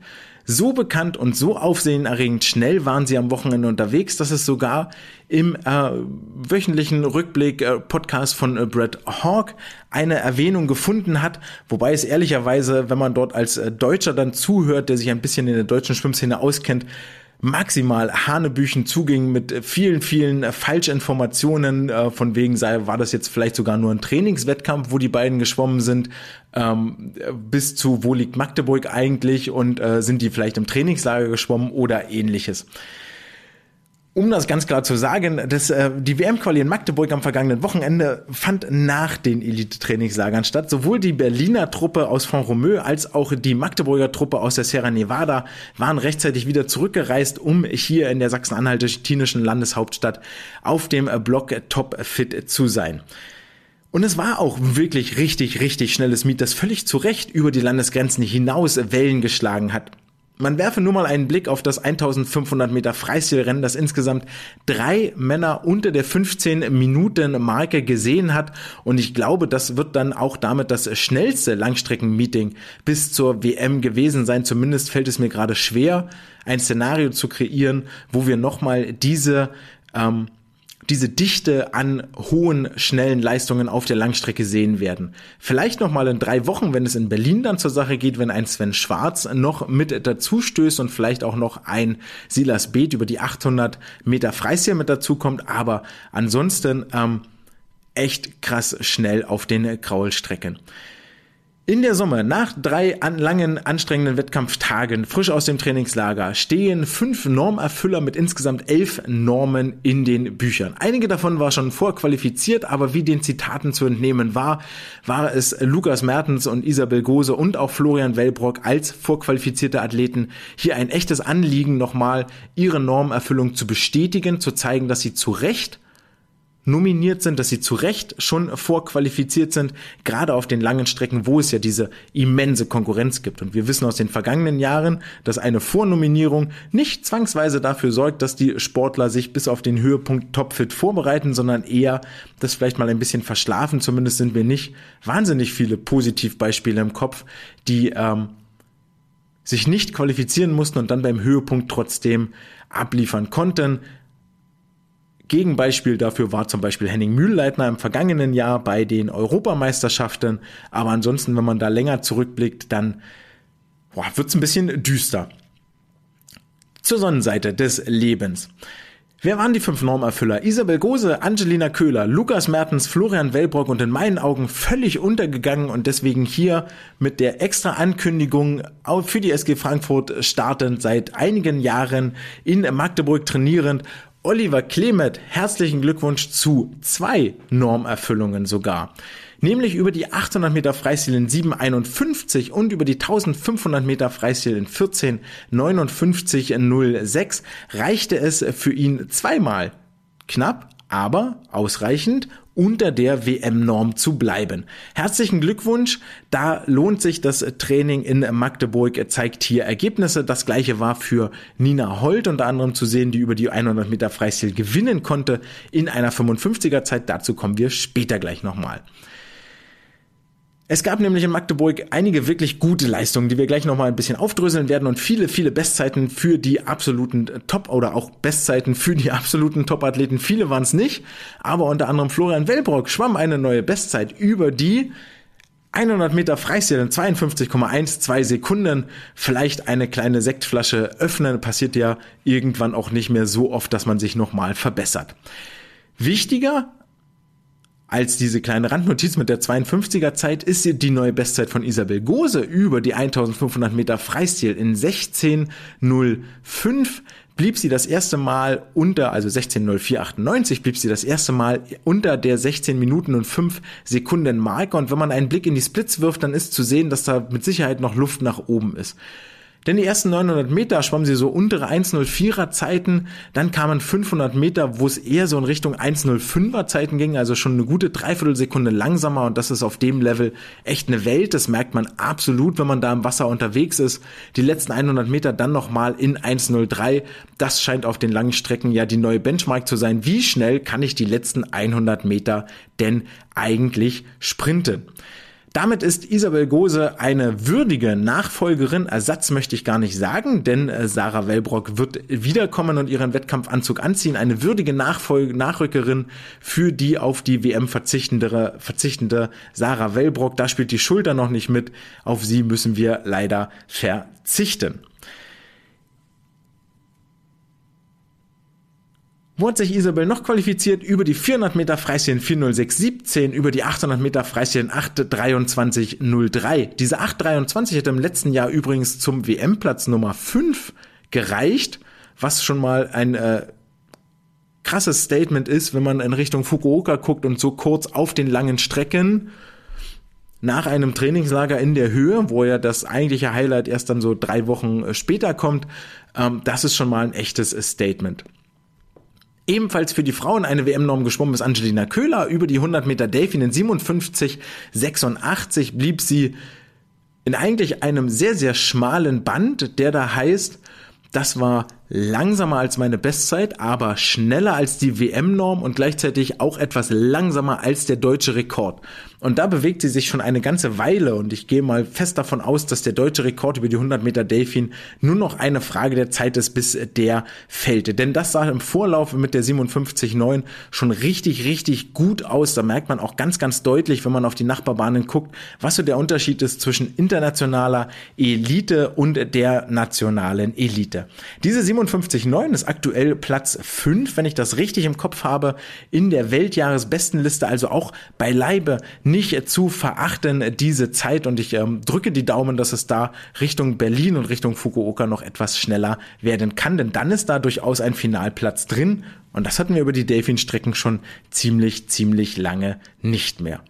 A: So bekannt und so aufsehenerregend schnell waren sie am Wochenende unterwegs, dass es sogar im äh, wöchentlichen Rückblick äh, Podcast von äh, Brett Hawk eine Erwähnung gefunden hat, wobei es ehrlicherweise, wenn man dort als äh, Deutscher dann zuhört, der sich ein bisschen in der deutschen Schwimmszene auskennt, maximal Hanebüchen zuging mit vielen, vielen Falschinformationen, äh, von wegen sei, war das jetzt vielleicht sogar nur ein Trainingswettkampf, wo die beiden geschwommen sind, ähm, bis zu wo liegt Magdeburg eigentlich und äh, sind die vielleicht im Trainingslager geschwommen oder ähnliches. Um das ganz klar zu sagen, das, äh, die WM-Quali in Magdeburg am vergangenen Wochenende fand nach den Elite-Trainingslagern statt. Sowohl die Berliner Truppe aus Font-Romeu als auch die Magdeburger Truppe aus der Sierra Nevada waren rechtzeitig wieder zurückgereist, um hier in der sachsen-anhaltinischen Landeshauptstadt auf dem Block Top Fit zu sein. Und es war auch wirklich richtig, richtig schnelles Meet, das völlig zu Recht über die Landesgrenzen hinaus Wellen geschlagen hat. Man werfe nur mal einen Blick auf das 1500 Meter Freistilrennen, das insgesamt drei Männer unter der 15 Minuten Marke gesehen hat. Und ich glaube, das wird dann auch damit das schnellste Langstreckenmeeting bis zur WM gewesen sein. Zumindest fällt es mir gerade schwer, ein Szenario zu kreieren, wo wir nochmal diese ähm, diese Dichte an hohen, schnellen Leistungen auf der Langstrecke sehen werden. Vielleicht noch mal in drei Wochen, wenn es in Berlin dann zur Sache geht, wenn ein Sven Schwarz noch mit dazu stößt und vielleicht auch noch ein Silas Beeth über die 800 Meter Freistil mit dazu kommt. Aber ansonsten ähm, echt krass schnell auf den Kraulstrecken. In der Summe, nach drei an langen, anstrengenden Wettkampftagen, frisch aus dem Trainingslager, stehen fünf Normerfüller mit insgesamt elf Normen in den Büchern. Einige davon war schon vorqualifiziert, aber wie den Zitaten zu entnehmen war, war es Lukas Mertens und Isabel Gose und auch Florian Wellbrock als vorqualifizierte Athleten hier ein echtes Anliegen, nochmal ihre Normerfüllung zu bestätigen, zu zeigen, dass sie zu Recht nominiert sind, dass sie zu Recht schon vorqualifiziert sind, gerade auf den langen Strecken, wo es ja diese immense Konkurrenz gibt. Und wir wissen aus den vergangenen Jahren, dass eine Vornominierung nicht zwangsweise dafür sorgt, dass die Sportler sich bis auf den Höhepunkt topfit vorbereiten, sondern eher das vielleicht mal ein bisschen verschlafen. Zumindest sind mir nicht wahnsinnig viele Positivbeispiele im Kopf, die ähm, sich nicht qualifizieren mussten und dann beim Höhepunkt trotzdem abliefern konnten. Gegenbeispiel dafür war zum Beispiel Henning Mühlleitner im vergangenen Jahr bei den Europameisterschaften. Aber ansonsten, wenn man da länger zurückblickt, dann wird es ein bisschen düster. Zur Sonnenseite des Lebens. Wer waren die fünf Normerfüller? Isabel Gose, Angelina Köhler, Lukas Mertens, Florian Wellbrock und in meinen Augen völlig untergegangen und deswegen hier mit der extra Ankündigung für die SG Frankfurt startend seit einigen Jahren in Magdeburg trainierend Oliver Klemet, herzlichen Glückwunsch zu zwei Normerfüllungen sogar. Nämlich über die 800 Meter Freistil in 7,51 und über die 1500 Meter Freistil in 14,59,06 reichte es für ihn zweimal. Knapp, aber ausreichend, unter der WM-Norm zu bleiben. Herzlichen Glückwunsch, da lohnt sich das Training in Magdeburg, zeigt hier Ergebnisse. Das gleiche war für Nina Holt unter anderem zu sehen, die über die 100 Meter Freistil gewinnen konnte in einer 55er Zeit. Dazu kommen wir später gleich nochmal. Es gab nämlich in Magdeburg einige wirklich gute Leistungen, die wir gleich nochmal ein bisschen aufdröseln werden und viele, viele Bestzeiten für die absoluten Top oder auch Bestzeiten für die <laughs> absoluten Top-Athleten. Viele waren es nicht, aber unter anderem Florian Wellbrock schwamm eine neue Bestzeit über die 100 Meter Freistil in 52,12 Sekunden. Vielleicht eine kleine Sektflasche öffnen, passiert ja irgendwann auch nicht mehr so oft, dass man sich nochmal verbessert. Wichtiger als diese kleine Randnotiz mit der 52er Zeit ist die neue Bestzeit von Isabel Gose über die 1500 Meter Freistil in 16.05 blieb sie das erste Mal unter, also 16.04.98 blieb sie das erste Mal unter der 16 Minuten und 5 Sekunden Marke. Und wenn man einen Blick in die Splits wirft, dann ist zu sehen, dass da mit Sicherheit noch Luft nach oben ist. Denn die ersten 900 Meter schwammen sie so untere 1,04er Zeiten. Dann kamen 500 Meter, wo es eher so in Richtung 1,05er Zeiten ging, also schon eine gute Dreiviertelsekunde langsamer. Und das ist auf dem Level echt eine Welt. Das merkt man absolut, wenn man da im Wasser unterwegs ist. Die letzten 100 Meter dann nochmal in 1,03. Das scheint auf den langen Strecken ja die neue Benchmark zu sein. Wie schnell kann ich die letzten 100 Meter denn eigentlich sprinten? Damit ist Isabel Gose eine würdige Nachfolgerin. Ersatz möchte ich gar nicht sagen, denn äh, Sarah Wellbrock wird wiederkommen und ihren Wettkampfanzug anziehen. Eine würdige Nachfolge, Nachrückerin für die auf die WM verzichtende, verzichtende Sarah Wellbrock. Da spielt die Schulter noch nicht mit. Auf sie müssen wir leider verzichten. Wo hat sich Isabel noch qualifiziert? Über die 400 Meter Freistil in 40617, über die 800 Meter Freistil in 82303. Diese 823 hätte im letzten Jahr übrigens zum WM-Platz Nummer 5 gereicht, was schon mal ein äh, krasses Statement ist, wenn man in Richtung Fukuoka guckt und so kurz auf den langen Strecken nach einem Trainingslager in der Höhe, wo ja das eigentliche Highlight erst dann so drei Wochen äh, später kommt, ähm, das ist schon mal ein echtes Statement. Ebenfalls für die Frauen eine WM-Norm geschwommen ist Angelina Köhler. Über die 100 Meter Delfin in 57,86 blieb sie in eigentlich einem sehr, sehr schmalen Band, der da heißt, das war langsamer als meine Bestzeit, aber schneller als die WM-Norm und gleichzeitig auch etwas langsamer als der deutsche Rekord. Und da bewegt sie sich schon eine ganze Weile und ich gehe mal fest davon aus, dass der deutsche Rekord über die 100 Meter Delfin nur noch eine Frage der Zeit ist, bis der fällt. Denn das sah im Vorlauf mit der 57,9 schon richtig, richtig gut aus. Da merkt man auch ganz, ganz deutlich, wenn man auf die Nachbarbahnen guckt, was so der Unterschied ist zwischen internationaler Elite und der nationalen Elite. Diese 57,9 ist aktuell Platz 5, wenn ich das richtig im Kopf habe, in der Weltjahresbestenliste, also auch beileibe nicht zu verachten, diese Zeit. Und ich ähm, drücke die Daumen, dass es da Richtung Berlin und Richtung Fukuoka noch etwas schneller werden kann, denn dann ist da durchaus ein Finalplatz drin. Und das hatten wir über die Delfin-Strecken schon ziemlich, ziemlich lange nicht mehr.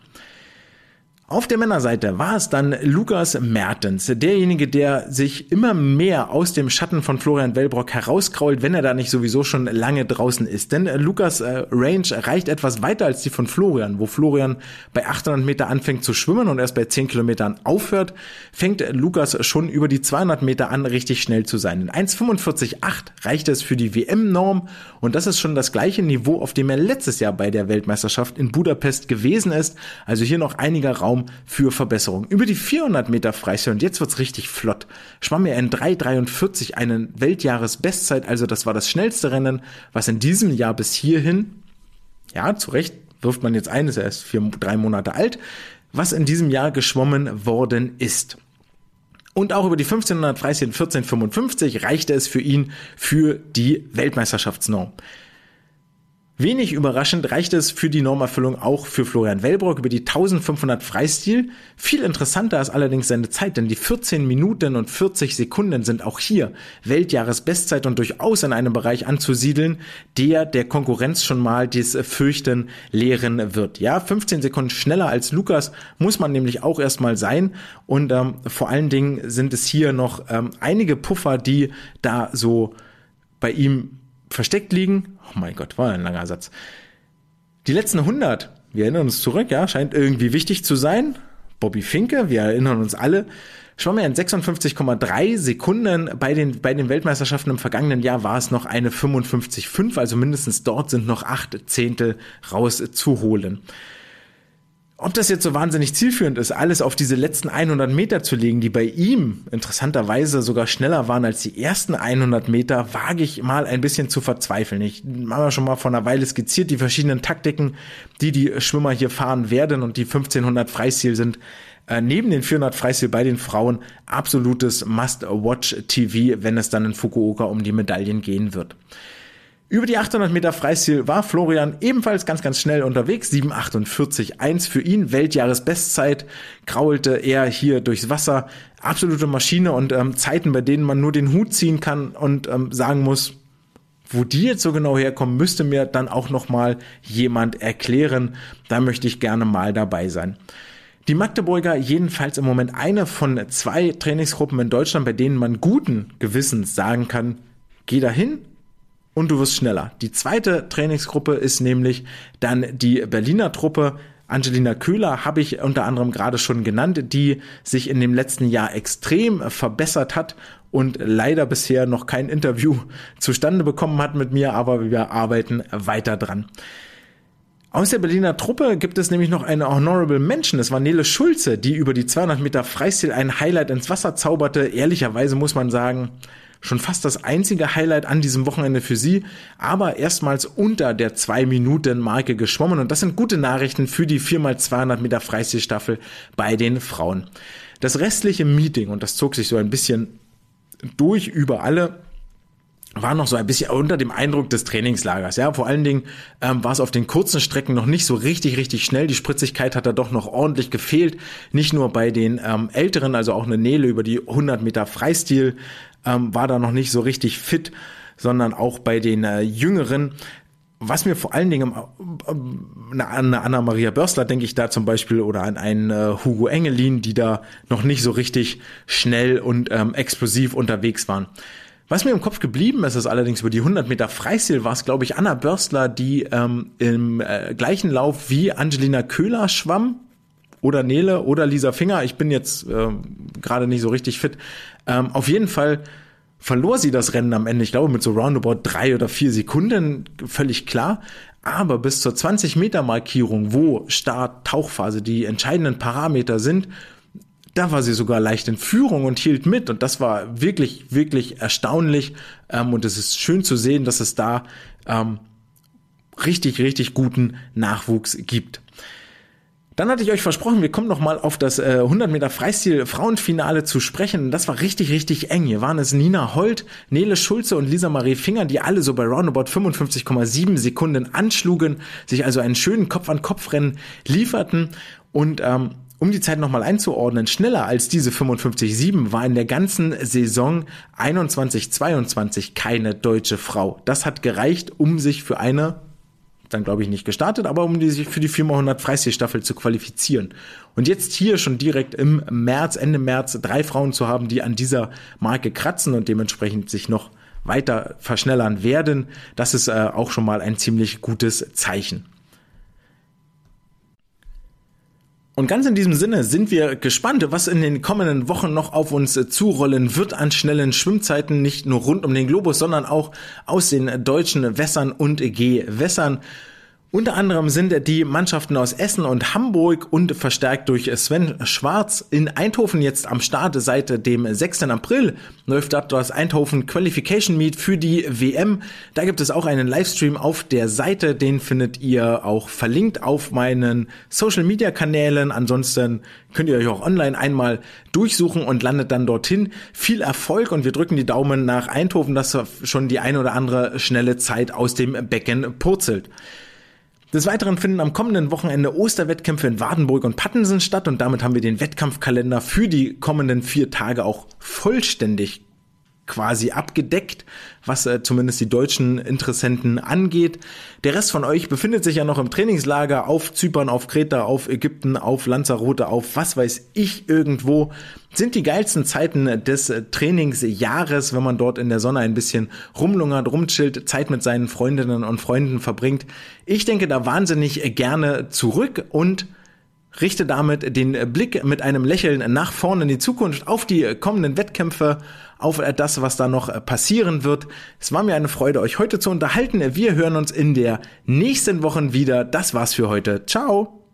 A: Auf der Männerseite war es dann Lukas Mertens, derjenige, der sich immer mehr aus dem Schatten von Florian Wellbrock herauskrault, wenn er da nicht sowieso schon lange draußen ist. Denn äh, Lukas äh, Range reicht etwas weiter als die von Florian, wo Florian bei 800 Meter anfängt zu schwimmen und erst bei 10 Kilometern aufhört, fängt Lukas schon über die 200 Meter an, richtig schnell zu sein. In 1,45,8 reicht es für die WM-Norm und das ist schon das gleiche Niveau, auf dem er letztes Jahr bei der Weltmeisterschaft in Budapest gewesen ist. Also hier noch einiger Raum Raum für Verbesserung. Über die 400 Meter Freistil, und jetzt wird's richtig flott, schwamm er in 3,43 eine Weltjahresbestzeit, also das war das schnellste Rennen, was in diesem Jahr bis hierhin, ja, zu Recht wirft man jetzt ein, ist er erst vier, drei Monate alt, was in diesem Jahr geschwommen worden ist. Und auch über die 1500 Freistil 1455 reichte es für ihn für die Weltmeisterschaftsnorm. Wenig überraschend reicht es für die Normerfüllung auch für Florian Wellbrock über die 1500 Freistil. Viel interessanter ist allerdings seine Zeit, denn die 14 Minuten und 40 Sekunden sind auch hier Weltjahresbestzeit und durchaus in einem Bereich anzusiedeln, der der Konkurrenz schon mal das Fürchten lehren wird. Ja, 15 Sekunden schneller als Lukas muss man nämlich auch erstmal sein und ähm, vor allen Dingen sind es hier noch ähm, einige Puffer, die da so bei ihm versteckt liegen. Oh mein Gott, war ein langer Satz. Die letzten 100, wir erinnern uns zurück, ja, scheint irgendwie wichtig zu sein. Bobby Finke, wir erinnern uns alle, schwamm er in 56,3 Sekunden. Bei den, bei den Weltmeisterschaften im vergangenen Jahr war es noch eine 55,5, also mindestens dort sind noch acht Zehntel rauszuholen. Ob das jetzt so wahnsinnig zielführend ist, alles auf diese letzten 100 Meter zu legen, die bei ihm interessanterweise sogar schneller waren als die ersten 100 Meter, wage ich mal ein bisschen zu verzweifeln. Ich habe schon mal vor einer Weile skizziert, die verschiedenen Taktiken, die die Schwimmer hier fahren werden und die 1500 Freistil sind äh, neben den 400 Freistil bei den Frauen absolutes Must-Watch-TV, wenn es dann in Fukuoka um die Medaillen gehen wird. Über die 800 Meter Freistil war Florian ebenfalls ganz, ganz schnell unterwegs. 7,48,1 für ihn. Weltjahresbestzeit. Kraulte er hier durchs Wasser. Absolute Maschine und ähm, Zeiten, bei denen man nur den Hut ziehen kann und ähm, sagen muss, wo die jetzt so genau herkommen, müsste mir dann auch noch mal jemand erklären. Da möchte ich gerne mal dabei sein. Die Magdeburger jedenfalls im Moment eine von zwei Trainingsgruppen in Deutschland, bei denen man guten Gewissens sagen kann, geh dahin, und du wirst schneller. Die zweite Trainingsgruppe ist nämlich dann die Berliner Truppe. Angelina Köhler habe ich unter anderem gerade schon genannt, die sich in dem letzten Jahr extrem verbessert hat und leider bisher noch kein Interview <laughs> zustande bekommen hat mit mir, aber wir arbeiten weiter dran. Aus der Berliner Truppe gibt es nämlich noch eine Honorable Mention. Das war Nele Schulze, die über die 200 Meter Freistil ein Highlight ins Wasser zauberte. Ehrlicherweise muss man sagen, Schon fast das einzige Highlight an diesem Wochenende für sie, aber erstmals unter der 2-Minuten-Marke geschwommen und das sind gute Nachrichten für die 4x200 Meter Freistilstaffel bei den Frauen. Das restliche Meeting, und das zog sich so ein bisschen durch über alle, war noch so ein bisschen unter dem Eindruck des Trainingslagers. Ja, vor allen Dingen ähm, war es auf den kurzen Strecken noch nicht so richtig, richtig schnell. Die Spritzigkeit hat da doch noch ordentlich gefehlt. Nicht nur bei den ähm, Älteren, also auch eine Nele über die 100 Meter Freistil ähm, war da noch nicht so richtig fit, sondern auch bei den äh, Jüngeren was mir vor allen Dingen an Anna-Maria Börstler denke ich da zum Beispiel oder an einen äh, Hugo Engelin, die da noch nicht so richtig schnell und ähm, explosiv unterwegs waren. Was mir im Kopf geblieben ist, ist allerdings über die 100 Meter Freistil war es, glaube ich, Anna Börstler, die ähm, im äh, gleichen Lauf wie Angelina Köhler schwamm oder Nele oder Lisa Finger. Ich bin jetzt äh, gerade nicht so richtig fit. Ähm, auf jeden Fall verlor sie das Rennen am Ende, ich glaube mit so roundabout drei oder vier Sekunden, völlig klar. Aber bis zur 20 Meter Markierung, wo Start, Tauchphase die entscheidenden Parameter sind, da war sie sogar leicht in Führung und hielt mit. Und das war wirklich, wirklich erstaunlich. Ähm, und es ist schön zu sehen, dass es da ähm, richtig, richtig guten Nachwuchs gibt. Dann hatte ich euch versprochen, wir kommen noch mal auf das äh, 100 Meter Freistil Frauenfinale zu sprechen. Das war richtig, richtig eng. Hier waren es Nina Holt, Nele Schulze und Lisa Marie Finger, die alle so bei roundabout 55,7 Sekunden anschlugen, sich also einen schönen Kopf-an-Kopf-Rennen lieferten und ähm, um die Zeit nochmal einzuordnen, schneller als diese 55,7 war in der ganzen Saison 21-22 keine deutsche Frau. Das hat gereicht, um sich für eine dann glaube ich nicht gestartet, aber um die sich für die 4x100 Freistil-Staffel zu qualifizieren. Und jetzt hier schon direkt im März, Ende März, drei Frauen zu haben, die an dieser Marke kratzen und dementsprechend sich noch weiter verschnellern werden, das ist äh, auch schon mal ein ziemlich gutes Zeichen. Und ganz in diesem Sinne sind wir gespannt, was in den kommenden Wochen noch auf uns zurollen wird an schnellen Schwimmzeiten, nicht nur rund um den Globus, sondern auch aus den deutschen Wässern und Gewässern. Unter anderem sind die Mannschaften aus Essen und Hamburg und verstärkt durch Sven Schwarz in Eindhoven jetzt am Start. Seit dem 6. April läuft dort das Eindhoven Qualification Meet für die WM. Da gibt es auch einen Livestream auf der Seite. Den findet ihr auch verlinkt auf meinen Social Media Kanälen. Ansonsten könnt ihr euch auch online einmal durchsuchen und landet dann dorthin. Viel Erfolg und wir drücken die Daumen nach Eindhoven, dass schon die eine oder andere schnelle Zeit aus dem Becken purzelt. Des Weiteren finden am kommenden Wochenende Osterwettkämpfe in Wadenburg und Pattensen statt und damit haben wir den Wettkampfkalender für die kommenden vier Tage auch vollständig quasi abgedeckt, was äh, zumindest die deutschen Interessenten angeht. Der Rest von euch befindet sich ja noch im Trainingslager auf Zypern, auf Kreta, auf Ägypten, auf Lanzarote, auf was weiß ich irgendwo. Sind die geilsten Zeiten des äh, Trainingsjahres, wenn man dort in der Sonne ein bisschen rumlungert, rumchillt, Zeit mit seinen Freundinnen und Freunden verbringt. Ich denke da wahnsinnig gerne zurück und richte damit den Blick mit einem Lächeln nach vorne in die Zukunft auf die kommenden Wettkämpfe, auf das, was da noch passieren wird. Es war mir eine Freude, euch heute zu unterhalten. Wir hören uns in der nächsten Woche wieder. Das war's für heute. Ciao!